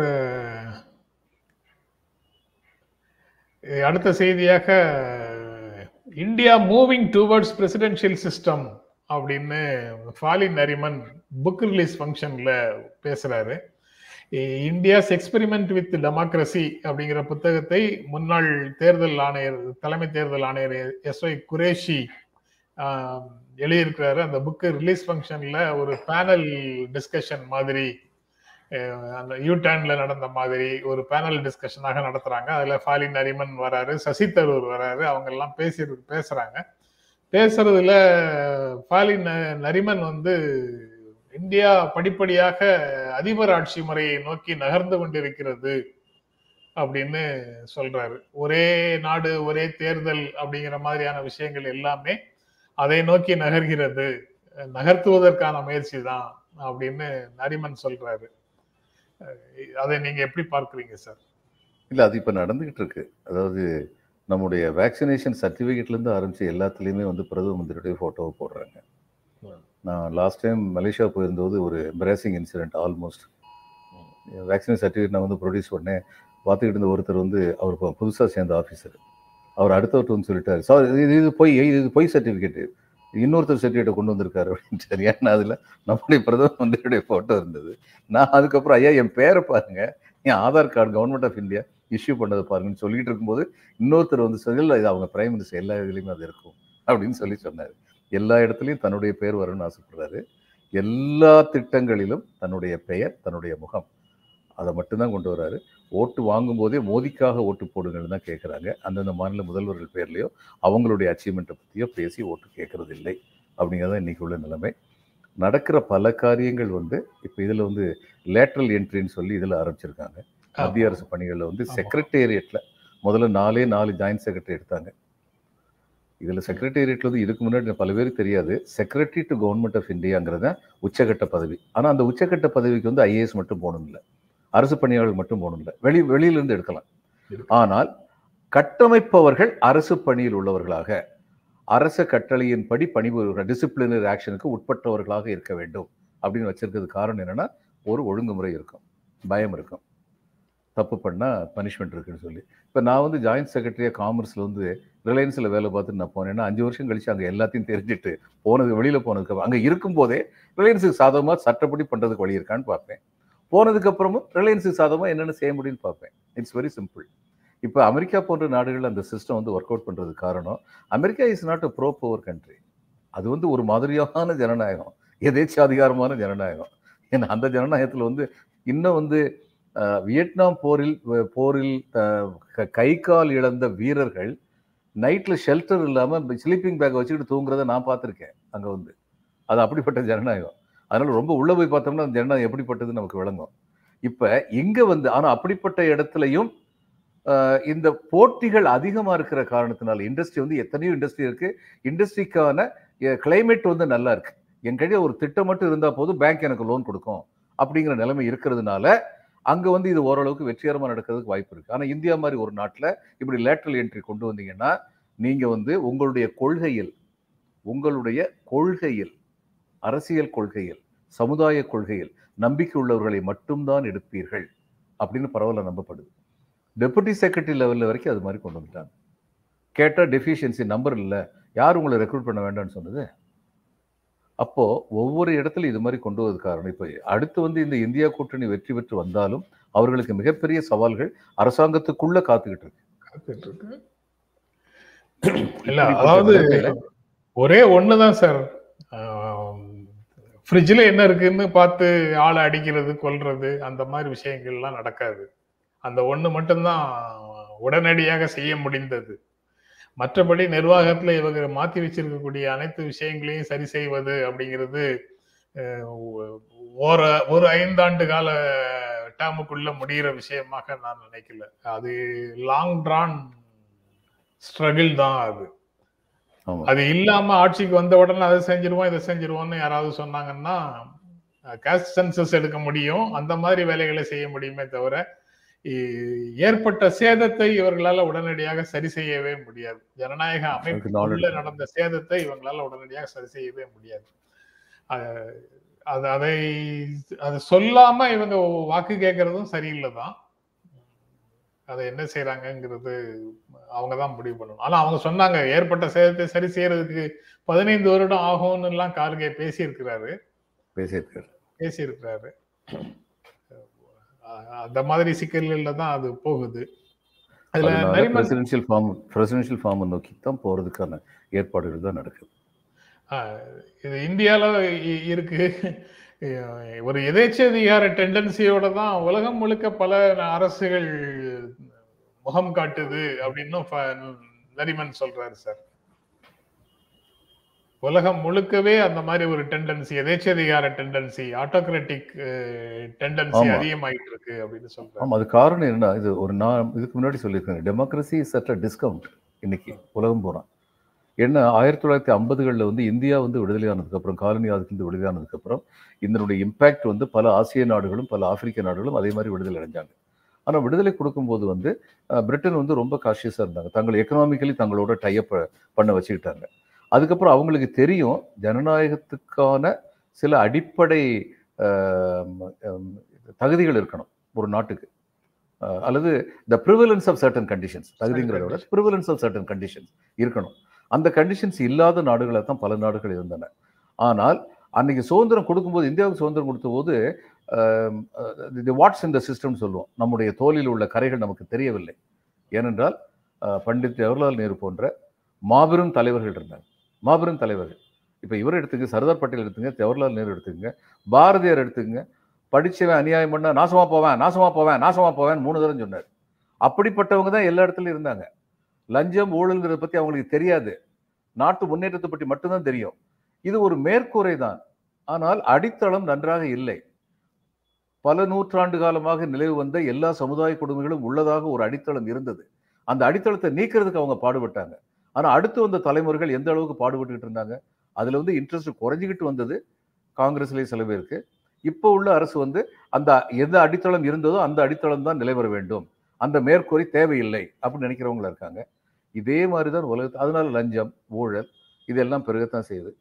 அடுத்த செய்தியாக India moving towards presidential system அப்படின்னு ஃபாலின் நரிமன் புக் ரிலீஸ் ஃபங்க்ஷனில் பேசுகிறாரு இந்தியாஸ் எக்ஸ்பெரிமெண்ட் வித் டெமோக்ரஸி அப்படிங்கிற புத்தகத்தை முன்னாள் தேர்தல் ஆணையர் தலைமை தேர்தல் ஆணையர் எஸ் ஒய் குரேஷி எழுதியிருக்கிறாரு. அந்த புக்கு ரிலீஸ் ஃபங்க்ஷனில் ஒரு பேனல் டிஸ்கஷன் மாதிரி அந்த யூ நடந்த மாதிரி ஒரு பேனல் டிஸ்கஷனாக நடத்துறாங்க. அதுல ஃபாலின் நரிமன் வராரு சசி தரூர் வராரு. அவங்க எல்லாம் பேசி பேசுறாங்க. பேசுறதுல ஃபாலின் நரிமன் வந்து இந்தியா படிப்படியாக அதிபர் ஆட்சி முறையை நோக்கி நகர்ந்து கொண்டிருக்கிறது அப்படின்னு சொல்றாரு. ஒரே நாடு ஒரே தேர்தல் அப்படிங்கிற மாதிரியான விஷயங்கள் எல்லாமே அதை நோக்கி நகர்கிறது. நகர்த்துவதற்கான முயற்சி தான் அப்படின்னு நரிமன் சொல்றாரு. அதை நீங்க எப்படி பார்க்கறீங்க சார்? இல்லை அது இப்போ நடந்துகிட்டு இருக்கு. அதாவது நம்முடைய வேக்சினேஷன் சர்டிஃபிகேட்லேருந்து ஆரம்பிச்சு எல்லாத்துலேயுமே வந்து பிரதம மந்திரியுடைய ஃபோட்டோவை போடுறாங்க. நான் லாஸ்ட் டைம் மலேசியா போயிருந்தபோது ஒரு embarrassing incident almost vaccination certificate நான் வந்து ப்ரொடியூஸ் பண்ணேன். பார்த்துக்கிட்டு இருந்த ஒருத்தர் வந்து அவர் புதுசாக சேர்ந்த ஆஃபீஸர் அவர் அடுத்தவர்கிட்ட வந்து சொல்லிட்டாரு. சார் இது இது பொய் இது பொய் சர்டிஃபிகேட்டு இன்னொருத்தர் சர்டிஃபிகேட்டை கொண்டு வந்திருக்காரு அப்படின்ட்டு ஏன்னா <laughs> அதில் நம்முடைய பிரதம மந்திரியுடைய ஃபோட்டோ இருந்தது. நான் அதுக்கப்புறம் ஐயா என் பேரை பாருங்க. என் Aadhaar card government of India issue பண்ணதை பாருங்கன்னு சொல்லிட்டு இருக்கும்போது இன்னொருத்தர் வந்து சொல்ல இது அவங்க பிரைம் மினிஸ்டர் எல்லா இதுலேயுமே அது இருக்கும். அப்படின்னு சொல்லி சொன்னார். எல்லா இடத்துலையும் தன்னுடைய பேர் வரும்னு ஆசைப்படுறாரு. எல்லா திட்டங்களிலும் தன்னுடைய பெயர் தன்னுடைய முகம். அதை மட்டும்தான் கொண்டு வராரு. ஓட்டு வாங்கும்போதே மோதிக்காக ஓட்டு போடுங்கன்னு தான் கேட்குறாங்க அந்தந்த மாநில முதல்வர்கள் பேர்லையோ அவங்களுடைய அச்சீவ்மெண்ட்டை பற்றியோ பேசி ஓட்டு கேட்கறது இல்லை அப்படிங்கிறத இன்னைக்கு உள்ள நிலைமை. நடக்கிற பல காரியங்கள் வந்து இப்போ இதில் வந்து லேட்ரல் என்ட்ரின்னு சொல்லி இதில் ஆரம்பிச்சிருக்காங்க. மத்திய அரசு பணிகளில் வந்து ஆமா. செக்ரட்டேரியட்ல முதல்ல நாலே நாலு ஜாயின்ட் செக்ரட்டரி எடுத்தாங்க. இதில் செக்ரட்டேரியட்ல வந்து இதுக்கு முன்னாடி பல பேருக்கு தெரியாது. செக்ரட்டரி டு கவர்மெண்ட் ஆஃப் இந்தியாங்கிறத உச்சகட்ட பதவி. ஆனால் அந்த உச்சகட்ட பதவிக்கு வந்து ஐஏஎஸ் மட்டும் போகணும் இல்லை அரசு பணியாளர்கள் மட்டும் போகணும் இல்லை. வெளி வெளியிலிருந்து எடுக்கலாம். ஆனால் கட்டமைப்பவர்கள் அரசு பணியில் உள்ளவர்களாக அரச கட்டளையின்படி பணிபுரிவர்கள் டிசிப்ளினரி ஆக்ஷனுக்கு உட்பட்டவர்களாக இருக்க வேண்டும் அப்படின்னு வச்சிருக்கிறது காரணம் என்னன்னா ஒரு ஒழுங்குமுறை இருக்கும். பயம் இருக்கும். தப்பு பண்ணால் பனிஷ்மெண்ட் இருக்குன்னு சொல்லி. இப்போ நான் வந்து ஜாயின்ட் செக்ரட்டரியாக காமர்ஸில் வந்து ரிலையன்ஸில் வேலை பார்த்துட்டு நான் போனேன்னா அஞ்சு வருஷம் கழிச்சு அங்கே எல்லாத்தையும் தெரிஞ்சுட்டு போனது வெளியில் போனதுக்கு அங்கே இருக்கும்போதே ரிலையன்ஸுக்கு சாதகமாக சட்டப்படி பண்ணுறதுக்கு வழி இருக்கான்னு பார்ப்பேன். போனதுக்கப்புறமும் ரிலையன்ஸுக்கு சாதமாக என்னென்ன செய்ய முடியும்னு பார்ப்பேன். இட்ஸ் வெரி சிம்பிள் இப்போ அமெரிக்கா போன்ற நாடுகள் அந்த சிஸ்டம் வந்து ஒர்க் அவுட் பண்ணுறதுக்கு காரணம் America is not a pro power country அது வந்து ஒரு மாதிரியான ஜனநாயகம் எதேச்சாதிகாரமான ஜனநாயகம். ஏன்னா அந்த ஜனநாயகத்தில் வந்து இன்னும் வந்து வியட்நாம் போரில் போரில் க- கை கால் இழந்த வீரர்கள் நைட்டில் ஷெல்டர் இல்லாமல் ஸ்லீப்பிங் பேக் வச்சுக்கிட்டு தூங்குறத நான் பார்த்துருக்கேன் அங்கே வந்து. அது அப்படிப்பட்ட ஜனநாயகம். அதனால ரொம்ப உள்ள போய் பார்த்தோம்னா அந்த எண்ணம் எப்படிப்பட்டது நமக்கு விளங்கும். இப்போ இங்கே வந்து ஆனால் அப்படிப்பட்ட இடத்துலையும் இந்த போட்டிகள் அதிகமாக இருக்கிற காரணத்தினால இண்டஸ்ட்ரி வந்து எத்தனையோ இண்டஸ்ட்ரி இருக்கு. இண்டஸ்ட்ரிக்கான கிளைமேட் வந்து நல்லா இருக்கு. என் கையில் ஒரு திட்டம் மட்டும் இருந்தால் போதும் பேங்க் எனக்கு லோன் கொடுக்கும் அப்படிங்கிற நிலைமை இருக்கிறதுனால அங்கே வந்து இது ஓரளவுக்கு வெற்றிகரமாக நடக்கிறதுக்கு வாய்ப்பு இருக்குது ஆனால் இந்தியா மாதிரி ஒரு நாட்டில் இப்படி லேட்ரல் என்ட்ரி கொண்டு வந்தீங்கன்னா நீங்கள் வந்து உங்களுடைய கொள்கையில் உங்களுடைய கொள்கையில் அரசியல் கொள்கையில் சமுதாய கொள்கையில் நம்பிக்கை உள்ளவர்களை மட்டும்தான் எடுப்பீர்கள் அப்படின்னு பரவாயில்ல நம்பப்படுது. டெபுட்டி செக்ரட்டரி லெவலில் வரைக்கும் அது மாதிரி கொண்டு வந்துட்டாங்க. கேட்டால் டெஃபிஷியன்சி நம்பர் இல்லை. யார் உங்களை ரெக்ரூட் பண்ண வேண்டாம்னு சொன்னது? அப்போ ஒவ்வொரு இடத்துல இது மாதிரி கொண்டு வந்தது காரணம். இப்போ அடுத்து வந்து இந்த இந்தியா கூட்டணி வெற்றி பெற்று வந்தாலும் அவர்களுக்கு மிகப்பெரிய சவால்கள் அரசாங்கத்துக்குள்ள காத்துக்கிட்டு இருக்கு. இல்ல அதாவது ஒரே ஒண்ணுதான் சார். ஃப்ரிட்ஜில் என்ன இருக்குன்னு பார்த்து ஆளை அடிக்கிறது கொல்றது அந்த மாதிரி விஷயங்கள்லாம் நடக்காது. அந்த ஒன்று மட்டும்தான் உடனடியாக செய்ய முடிந்தது. மற்றபடி நிர்வாகத்தில் இவங்க மாற்றி வச்சிருக்கக்கூடிய அனைத்து விஷயங்களையும் சரி செய்வது அப்படிங்கிறது ஓர ஒரு ஒரு ஐந்தாண்டு கால டேமுக்குள்ள முடிகிற விஷயமாக நான் நினைக்கல. அது லாங் ட்ரான் ஸ்ட்ரகிள் தான் அது. அது இல்லாம ஆட்சிக்கு வந்த உடனே அதை செஞ்சிருவோம் இதை செஞ்சிருவோம்னு யாராவது சொன்னாங்கன்னா கேஸ்ட் சென்சஸ் எடுக்க முடியும். அந்த மாதிரி வேலைகளை செய்ய முடியுமே தவிர ஏற்பட்ட சேதத்தை இவர்களால உடனடியாக சரி செய்யவே முடியாது. ஜனநாயக அமைப்புக்குள்ள. நடந்த சேதத்தை இவங்களால உடனடியாக சரி செய்யவே முடியாது. அது அதை அது சொல்லாம இவங்க வாக்கு கேட்கறதும் சரியில்லை தான் அதை என்ன செய்யறாங்கங்கிறது அவங்க தான் முடிவு பண்ணணும். ஆனா அவங்க சொன்னாங்க ஏற்பட்ட சேதத்தை சரி செய்யறதுக்கு பதினைந்து வருடம் ஆகும்னு எல்லாம் கார்கே பேசியிருக்கிறாரு. பேசியிருக்கிறாரு. அஹ் அந்த மாதிரி சிக்கல்கள்ல தான் அது போகுது. அதுல பிரசிடென்ஷியல் ஃபார்ம் பிரசிடென்ஷியல் ஃபார்மை நோக்கி தான் போறதுக்கான ஏற்பாடுகள் தான் நடக்குது. இது இந்தியால இ- இருக்கு. ஒரு எதேச்சதிகார டெண்டன்சியோட தான் உலகம் முழுக்க பல அரசுகள் முகம் காட்டுது அப்படின்னு நரிமன் சொல்றாரு சார். உலகம் முழுக்கவே அந்த மாதிரி ஒரு டெண்டன்சி எதேச்சதிகார டெண்டன்சி ஆட்டோகிராட்டிக் டெண்டன்சி. அதிகமாயிட்டு இருக்கு அப்படின்னு சொல்றாரு. ஆமா அது காரணம் என்ன இது ஒரு நான் இதுக்கு முன்னாடி சொல்லியிருக்கேன் டெமோக்ரஸி சற்ற டிஸ்கவுண்ட் இன்னைக்கு உலகம் போறான் என்ன ஆயிரத்தி தொள்ளாயிரத்தி ஐம்பதுகளில் வந்து இந்தியா வந்து விடுதலையானதுக்கு அப்புறம் காலனி ஆதிக்கிலிருந்து விடுதலையானதுக்கு அப்புறம் இதனுடைய இம்பாக்ட் வந்து பல ஆசிய நாடுகளும் பல ஆப்பிரிக்க நாடுகளும் அதே மாதிரி விடுதலை அடைஞ்சாங்க. ஆனால் விடுதலை கொடுக்கும்போது வந்து பிரிட்டன் வந்து ரொம்ப காஷியஸாக இருந்தாங்க. தங்களை எக்கனாமிக்கலி தங்களோட டைப் பண்ண வச்சுக்கிட்டாங்க. அதுக்கப்புறம் அவங்களுக்கு தெரியும் ஜனநாயகத்துக்கான சில அடிப்படை தகுதிகள் இருக்கணும் ஒரு நாட்டுக்கு. அல்லது the prevalence of certain conditions தகுதிங்கிறத விட ப்ரிவலன்ஸ் ஆஃப் சர்டன் கண்டிஷன்ஸ் இருக்கணும். அந்த கண்டிஷன்ஸ் இல்லாத நாடுகளாக தான் பல நாடுகள் இருந்தன. ஆனால் அன்னைக்கு சுதந்திரம் கொடுக்கும்போது இந்தியாவுக்கு சுதந்திரம் கொடுத்த போது வாட்ஸ் இந்த சிஸ்டம் சொல்லுவோம். நம்முடைய தோலில் உள்ள கரைகள் நமக்கு தெரியவில்லை. ஏனென்றால் பண்டித் ஜவஹர்லால் நேரு போன்ற மாபெரும் தலைவர்கள் இருந்தாங்க. மாபெரும் தலைவர்கள். இப்போ இவர் எடுத்துங்க சர்தார் பட்டேல் எடுத்துங்க ஜவஹர்லால் நேரு எடுத்துங்க பாரதியார் எடுத்துங்க படிச்சவன் அநியாயம் பண்ண நாசமாக போவேன் நாசமாக போவேன் நாசமாக போவேன் மூணு தரம் சொன்னார். அப்படிப்பட்டவங்க தான் எல்லா இடத்துலையும் இருந்தாங்க. லஞ்சம் ஊழல்ங்கிறத பற்றி அவங்களுக்கு தெரியாது. நாட்டு முன்னேற்றத்தை பற்றி மட்டும்தான் தெரியும். இது ஒரு மேற்கூரை தான் ஆனால் அடித்தளம் நன்றாக இல்லை. பல நூற்றாண்டு காலமாக நிலவு வந்த எல்லா சமுதாய குடும்பங்களும் உள்ளதாக ஒரு அடித்தளம் இருந்தது. அந்த அடித்தளத்தை நீக்கிறதுக்கு அவங்க பாடுபட்டாங்க. ஆனால் அடுத்து வந்த தலைமுறைகள் எந்த அளவுக்கு பாடுபட்டுக்கிட்டு இருந்தாங்க? அதில் வந்து இன்ட்ரெஸ்ட் குறைஞ்சிக்கிட்டு வந்தது காங்கிரஸ்லேயே சில பேருக்கு. இப்போ உள்ள அரசு வந்து அந்த எந்த அடித்தளம் இருந்ததோ அந்த அடித்தளம் தான் நிலைவர வேண்டும். அந்த மேற்கூரை தேவையில்லை அப்படின்னு நினைக்கிறவங்களா இருக்காங்க. இதே மாதிரி தான் உலகத்து அதனால லஞ்சம் ஊழல் இதெல்லாம் பெருகத்தான் செய்யுது.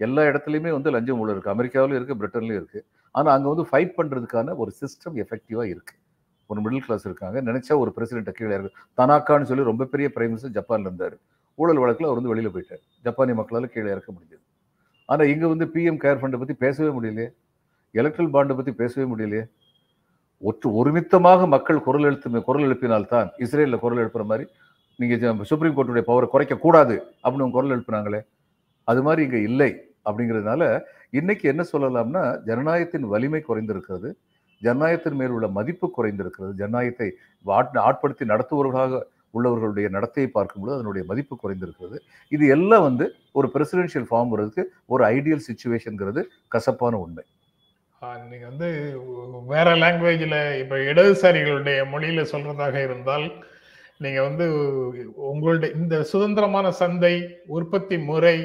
எல்லா இடத்துலையுமே வந்து லஞ்சம் ஊழல் இருக்குது அமெரிக்காவிலும் இருக்குது பிரிட்டன்லையும் இருக்குது ஆனால் அங்கே வந்து ஃபைட் பண்ணுறதுக்கான ஒரு சிஸ்டம் எஃபெக்டிவாக இருக்குது ஒரு மிடில் கிளாஸ் இருக்காங்க. நினச்சா ஒரு பிரசிடென்ட் கீழே இருக்கு தனாக்கான்னு சொல்லி ரொம்ப பெரிய பிரைம் மினிஸ்டர் ஜப்பான்ல இருந்தார். ஊழல் வழக்கில் அவர் வந்து வெளியில் போயிட்டார். ஜப்பானிய மக்களால் கீழே இறக்க முடிஞ்சது. ஆனால் இங்கே வந்து பிஎம் கேர் ஃபண்டை பற்றி பேசவே முடியலையே. எலக்ட்ரல் பாண்டை பற்றி பேசவே முடியலையே. ஒற்று ஒருமித்தமாக மக்கள் குரல் எழுத்து குரல் எழுப்பினால்தான் இஸ்ரேலில் குரல் எழுப்புற மாதிரி நீங்கள் ஜ- சுப்ரீம் கோர்ட்டுடைய பவரை குறைக்க கூடாது அப்படின்னு அவங்க குரல் எழுப்புனாங்களே. அது மாதிரி இங்கே இல்லை அப்படிங்கிறதுனால இன்னைக்கு என்ன சொல்லலாம்னா ஜனநாயகத்தின் வலிமை குறைந்திருக்கிறது. ஜனநாயகத்தின் மேல் உள்ள மதிப்பு குறைந்திருக்கிறது. ஜனநாயகத்தை ஆட்படுத்தி நடத்துபவர்களாக உள்ளவர்களுடைய நடத்தையை பார்க்கும்போது அதனுடைய மதிப்பு குறைந்திருக்கிறது. இது எல்லாம் வந்து ஒரு பிரசிடென்ஷியல் ஃபார்ம் வர்றதுக்கு ஒரு ஐடியல் சுச்சுவேஷனுங்கிறது கசப்பான உண்மை. நீங்கள் நீங்க வந்து வேற லாங்குவேஜில் இப்போ இடதுசாரிகளுடைய மொழியில் சொல்றதாக இருந்தால் நீங்க வந்து உங்களுடைய இந்த சுதந்திரமான சந்தை உற்பத்தி முறை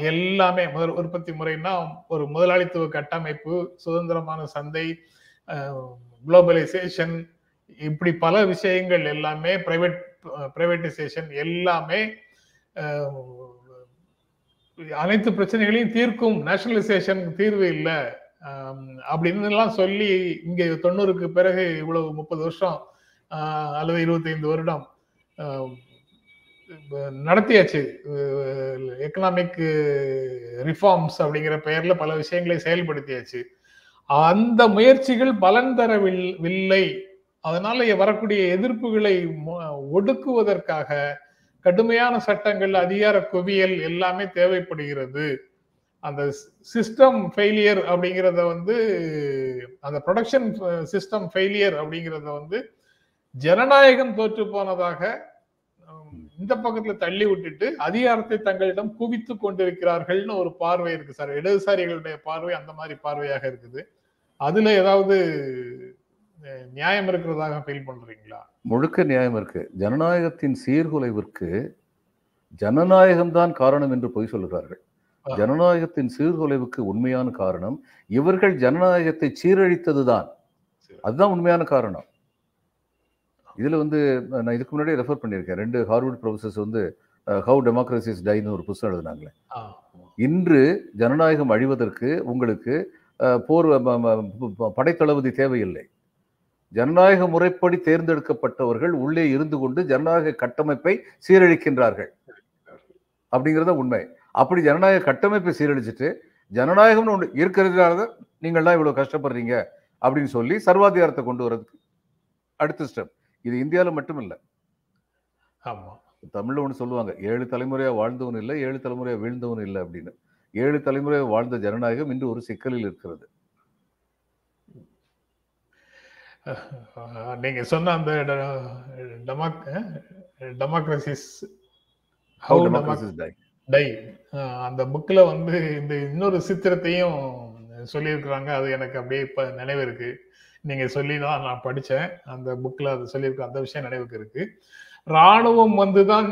எல்லாமே முதல் உற்பத்தி முறைன்னா ஒரு முதலாளித்துவ கட்டமைப்பு சுதந்திரமான சந்தை குளோபலைசேஷன் இப்படி பல விஷயங்கள் எல்லாமே பிரைவேட் பிரைவேட்டைசேஷன் எல்லாமே அனைத்து பிரச்சனைகளையும் தீர்க்கும் நேஷனலைசேஷன் தீர்வு இல்லை. அப்படின்னு எல்லாம் சொல்லி இங்க தொண்ணூறுக்கு பிறகு இவ்வளவு முப்பது வருஷம் அல்லது இருபத்தைந்து வருடம் நடத்தியாச்சு. எக்கனாமிக் ரிஃபார்ம்ஸ் அப்படிங்கிற பெயர்ல பல விஷயங்களை செயல்படுத்தியாச்சு. அந்த முயற்சிகள் பலன் தரவில்லை அதனால வரக்கூடிய எதிர்ப்புகளை ஒடுக்குவதற்காக கடுமையான சட்டங்கள் அதிகார குவியல் எல்லாமே தேவைப்படுகிறது. அந்த சிஸ்டம் ஃபெயிலியர் அப்படிங்கிறத வந்து அந்த ப்ரொடக்ஷன் சிஸ்டம் ஃபெயிலியர் அப்படிங்கிறத வந்து ஜனநாயகம் தோற்று போனதாக இந்த பக்கத்துல தள்ளி விட்டுட்டு அதிகாரத்தை தங்களிடம் குவித்து கொண்டிருக்கிறார்கள்னு ஒரு பார்வை இருக்கு சார். இடதுசாரிகளுடைய பார்வை அந்த மாதிரி பார்வையாக இருக்குது. அதுல ஏதாவது நியாயம் இருக்கிறதாக ஃபீல் பண்றீங்களா? முழுக்க நியாயம் இருக்கு. ஜனநாயகத்தின் சீர்குலைவிற்கு ஜனநாயகம் தான் காரணம் என்று பொய் சொல்லுகிறார்கள். ஜனநாயகத்தின் சீர்குலைவுக்கு உண்மையான காரணம் இவர்கள் ஜனநாயகத்தை சீரழித்ததுதான். சரி. அதுதான் உண்மையான காரணம். இதுல வந்து நான் இதுக்கு முன்னாடியே ரெஃபர் பண்ணியிருக்கேன். ரெண்டு ஹார்வர்ட் ப்ரொஃபசர்ஸ் வந்து ஹவு டெமோக்ரஸிஸ் டைன்னு ஒரு புத்தகம் எழுதினாங்களே. இன்று ஜனநாயகம் அழிவதற்கு உங்களுக்கு போர் படைத்தளபதி தேவையில்லை. ஜனநாயக முறைப்படி தேர்ந்தெடுக்கப்பட்டவர்கள் உள்ளே இருந்து கொண்டு ஜனநாயக கட்டமைப்பை சீரழிக்கின்றார்கள். அப்படிங்கிறத உண்மை. அப்படி ஜனநாயக கட்டமைப்பை சீரழிச்சிட்டு ஜனநாயகம்னு ஒன்று இருக்கிறதுனால தான் நீங்கள்லாம் இவ்வளவு கஷ்டப்படுறீங்க அப்படின்னு சொல்லி சர்வாதிகாரத்தை கொண்டு வர்றதுக்கு அடுத்த ஸ்டெப் இது இந்தியாவில் மட்டும் இல்லை ஆமா. தமிழ்ல ஒன்று சொல்லுவாங்க ஏழு தலைமுறையா வாழ்ந்தவன் இல்லை ஏழு தலைமுறையா வீழ்ந்தவன் இல்லை அப்படின்னு. ஏழு தலைமுறையா வாழ்ந்த ஜனநாயகம் இன்று ஒரு சிக்கலில் இருக்கிறது. நீங்க சொன்ன அந்த democracies How how is dying. Die. அந்த புக்ல வந்து இந்த இன்னொரு சித்திரத்தையும் சொல்லியிருக்கிறாங்க. அது எனக்கு அப்படியே இப்ப நினைவு இருக்கு. நீங்க சொல்லி தான் நான் படிச்சேன். அந்த புக்ல அது சொல்லியிருக்க அந்த விஷயம் நினைவுக்கு இருக்கு. ராணுவம் வந்துதான்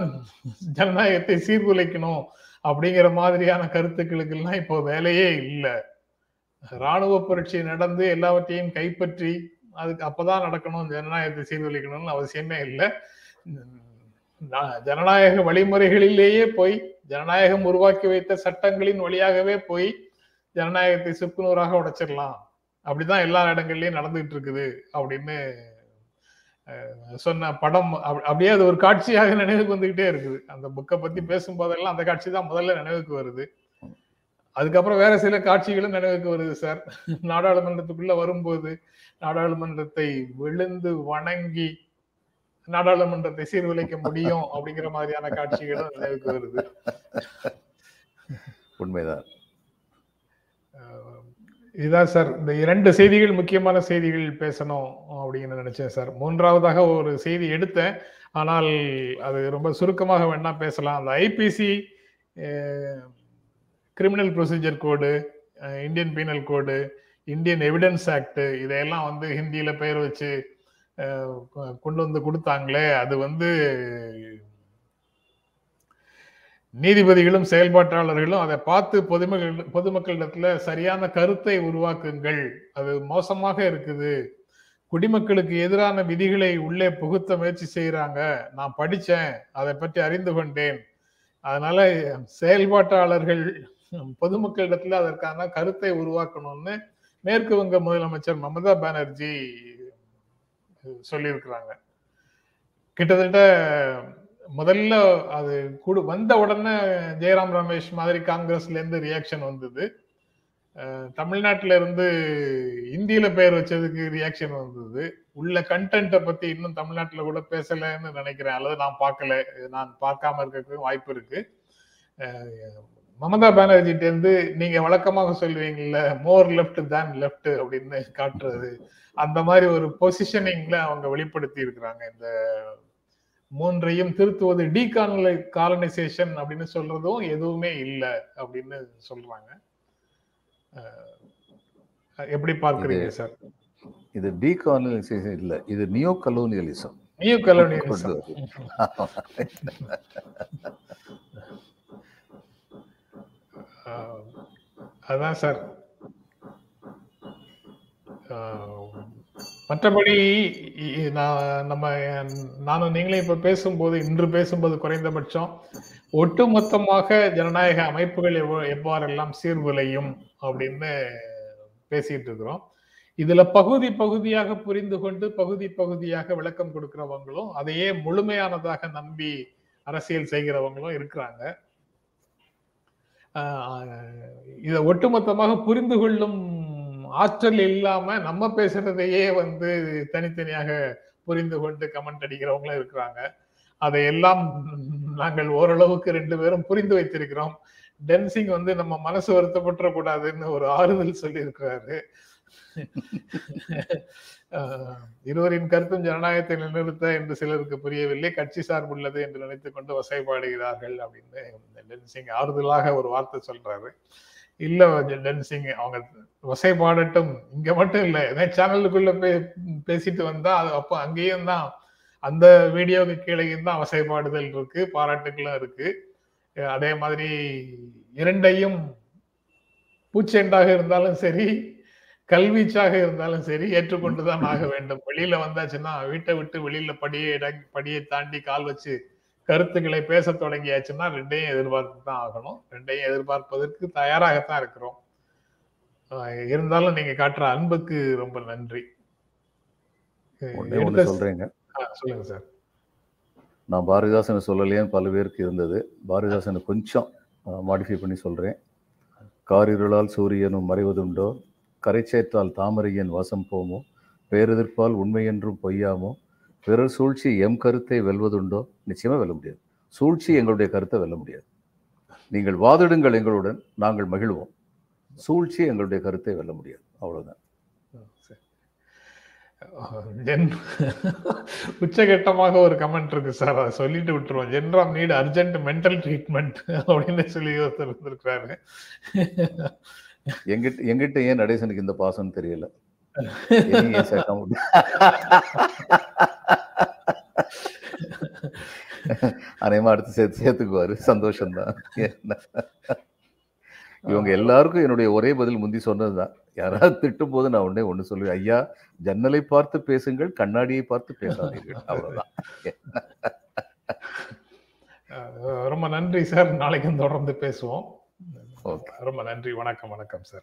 ஜனநாயகத்தை சீர்குலைக்கணும் அப்படிங்கிற மாதிரியான கருத்துக்களுக்கெல்லாம் இப்போ வேலையே இல்லை. ராணுவ புரட்சி நடந்து எல்லாவற்றையும் கைப்பற்றி அதுக்கு அப்பதான் நடக்கணும் ஜனநாயகத்தை சீர்குலைக்கணும்னு அவசியமே இல்லை. ஜனநாயக வழிமுறைகளிலேயே போய் ஜனநாயகம் உருவாக்கி வைத்த சட்டங்களின் வழியாகவே போய் ஜனநாயகத்தை சுக்குநூறாக உடைச்சிடலாம். அப்படிதான் எல்லா இடங்கள்லயும் நடந்துகிட்டு இருக்குது அப்படின்னு சொன்ன படம் அப்ப- அப்படியே அது ஒரு காட்சியாக நினைவுக்கு வந்துகிட்டே இருக்குது. அந்த புக்கை பத்தி பேசும்போதெல்லாம் அந்த காட்சி தான் முதல்ல நினைவுக்கு வருது. அதுக்கப்புறம் வேற சில காட்சிகளும் நினைவுக்கு வருது சார் நாடாளுமன்றத்துக்குள்ள வரும்போது நாடாளுமன்றத்தை விழுந்து வணங்கி நாடாளுமன்றத்தை சீர்குலைக்க முடியும் அப்படிங்கிற மாதிரியான காட்சிகளும் நினைவுக்கு வருது. உண்மைதான். இதுதான் சார் இந்த இரண்டு செய்திகள் முக்கியமான செய்திகள் பேசணும் அப்படின்னு நினைச்சேன் சார். மூன்றாவதாக ஒரு செய்தி எடுத்தேன். ஆனால் அது ரொம்ப சுருக்கமாக வேணா பேசலாம். அந்த IPC criminal procedure code Indian penal code Indian evidence act இதையெல்லாம் வந்து ஹிந்தியில பெயர் வச்சு கொ- கொண்டு வந்து கொடுத்தாங்களே அது வந்து நீதிபதிகளும் செயல்பாட்டாளர்களும் அதை பார்த்து பொதுமக்கள் பொதுமக்களிடத்துல சரியான கருத்தை உருவாக்குங்கள். அது மோசமாக இருக்குது. குடிமக்களுக்கு எதிரான விதிகளை உள்ளே புகுத்த முயற்சி செய்யறாங்க நான் படித்தேன் அதை பற்றி அறிந்து கொண்டேன். அதனால செயல்பாட்டாளர்கள் பொதுமக்களிடத்துல அதற்கான கருத்தை உருவாக்கணும்னு மேற்கு வங்க முதலமைச்சர் மமதா பானர்ஜி சொல்லியிருக்கிறாங்க. கிட்டத்தட்ட முதல்ல அது குடு வந்த உடனே ஜெயராம் ரமேஷ் மாதிரி காங்கிரஸ்ல இருந்து ரியாக்ஷன் வந்தது. தமிழ்நாட்டில இருந்து இந்தியில பெயர் வச்சதுக்கு ரியாக்ஷன் வந்தது. உள்ள கண்டென்ட்டை பத்தி இன்னும் தமிழ்நாட்டில் கூட பேசலைன்னு நினைக்கிறேன். அல்லது நான் பார்க்கல. நான் பார்க்காம இருக்கிறதுக்கு வாய்ப்பு இருக்கு. மமதா பானர்ஜிட்ட இருந்து நீங்க வழக்கமாக சொல்லுவீங்கல்ல மோர் லெஃப்ட் தான் லெஃப்ட் அப்படின்னு காட்டுறது. அந்த மாதிரி ஒரு பொசிஷனிங்ல அவங்க வெளிப்படுத்தி இருக்கிறாங்க இந்த மூன்றையும் திருத்துவது டீ காலனைசேஷன் அப்படின்னு சொல்றதும் எதுவுமே இல்லை அப்படின்னு சொல்றாங்க. எப்படி பார்க்கறீங்க சார்? இது டீகாலனைசேஷன் இல்ல இது நியோ கலோனியலிசம். New colonialism. அதான் சார். மற்றபடி நான் நம்ம நானும் நீங்களும் இப்ப பேசும்போது இன்று பேசும்போது குறைந்தபட்சம் ஒட்டுமொத்தமாக ஜனநாயக அமைப்புகள் எவ்வாறெல்லாம் சீர்குலையும் அப்படின்னு பேசிட்டு இருக்கிறோம் இதுல பகுதி பகுதியாக புரிந்து கொண்டு பகுதி பகுதியாக விளக்கம் கொடுக்கிறவங்களும் அதையே முழுமையானதாக நம்பி அரசியல் செய்கிறவங்களும் இருக்கிறாங்க. ஆஹ் இதை ஒட்டுமொத்தமாக புரிந்து கொள்ளும் ஆற்றல் இல்லாம நம்ம பேசுறதையே வந்து தனித்தனியாக புரிந்து கொண்டு கமெண்ட் அடிக்கிறவங்களும் இருக்கிறாங்க. அதையெல்லாம் நாங்கள் ஓரளவுக்கு ரெண்டு பேரும் புரிந்து வைத்திருக்கிறோம். டென்சிங் வந்து நம்ம மனசு வருத்தப்பட்டுற கூடாதுன்னு ஒரு ஆறுதல் சொல்லி இருக்கிறாரு இருவரின் கருத்தும் ஜனநாயகத்தை நிலைநிறுத்த என்று சிலருக்கு புரியவில்லை. கட்சி சார்புள்ளது என்று நினைத்துக் கொண்டு வசைபாடுகிறார்கள் அப்படின்னு டென்சிங் ஆறுதலாக ஒரு வார்த்தை சொல்றாரு. இல்ல டென்சிங் அவங்க வசைபாடட்டும். இங்க மட்டும் இல்ல. ஏதாவது சேனலுக்குள்ள பே பேசிட்டு வந்தா அது அப்போ அங்கேயும் தான். அந்த வீடியோவுக்கு கீழேயும் தான் வசைபாடுதல் இருக்கு பாராட்டுகளும் இருக்கு. அதே மாதிரி இரண்டையும் பூச்செண்டாக இருந்தாலும் சரி கல்வீச்சாக இருந்தாலும் சரி ஏற்றுக்கொண்டுதான் ஆக வேண்டும். வெளியில வந்தாச்சுன்னா வீட்டை விட்டு வெளியில படியை படியை தாண்டி கால் வச்சு கருத்துக்களை பேச தொடங்கியாச்சுன்னா ரெண்டையும் எதிர்பார்த்து தான் ஆகணும். ரெண்டையும் எதிர்பார்ப்பதற்கு தயாராகத்தான் இருக்கிறோம். இருந்தாலும் நீங்க காட்டுற அன்புக்கு ரொம்ப நன்றி. சொல்றேங்க. சொல்லுங்க சார். நான் பாரதிதாசனை சொல்லலையேன்னு பல பேருக்கு இருந்தது. பாரதிதாசனை கொஞ்சம் மாடிஃபை பண்ணி சொல்றேன். காரிருளால் சூரியனும் மறைவதுண்டோ கரைச்சேற்றால் தாமரையன் வசம் போமோ பேரெதிர்ப்பால் உண்மை என்றும் பொய்யாமோ பிறர் சூழ்ச்சி எம் கருத்தை வெல்வதுண்டோ? நிச்சயமா வெல்ல முடியாது. சூழ்ச்சி எங்களுடைய கருத்தை வெல்ல முடியாது. நீங்கள் வாதிடுங்கள் எங்களுடன் நாங்கள் மகிழ்வோம். சூழ்ச்சி எங்களுடைய கருத்தை வெல்ல முடியாது. அஹ் ஜென் உச்சகட்டமாக ஒரு கமெண்ட் இருக்கு சார். அதை சொல்லிட்டு விட்டுருவோம். ஜென்ராம் நீட் அர்ஜென்ட் மென்டல் ட்ரீட்மெண்ட் அப்படின்னு சொல்லி ஒருத்தர் இருந்திருக்கிறாரு எங்கிட்ட எங்கிட்ட ஏன் நடேசனுக்கு இந்த பாசம் தெரியல? விட்டு- அநேகமா அடுத்து சேர்த்து சேர்த்துக்குவாரு சந்தோஷம்தான்? இவங்க எல்லாருக்கும் என்னுடைய ஒரே பதில் முந்தி சொன்னதுதான். யாராவது திட்டும் போது நான் உடனே ஒண்ணு சொல்லுவேன். ஐயா ஜன்னலை பார்த்து பேசுங்கள் கண்ணாடியை பார்த்து பேசாதீர்கள். அவ்வளவுதான். ரொம்ப நன்றி சார். நாளைக்கும் தொடர்ந்து பேசுவோம். ரொம்ப நன்றி. வணக்கம் வணக்கம் சார்.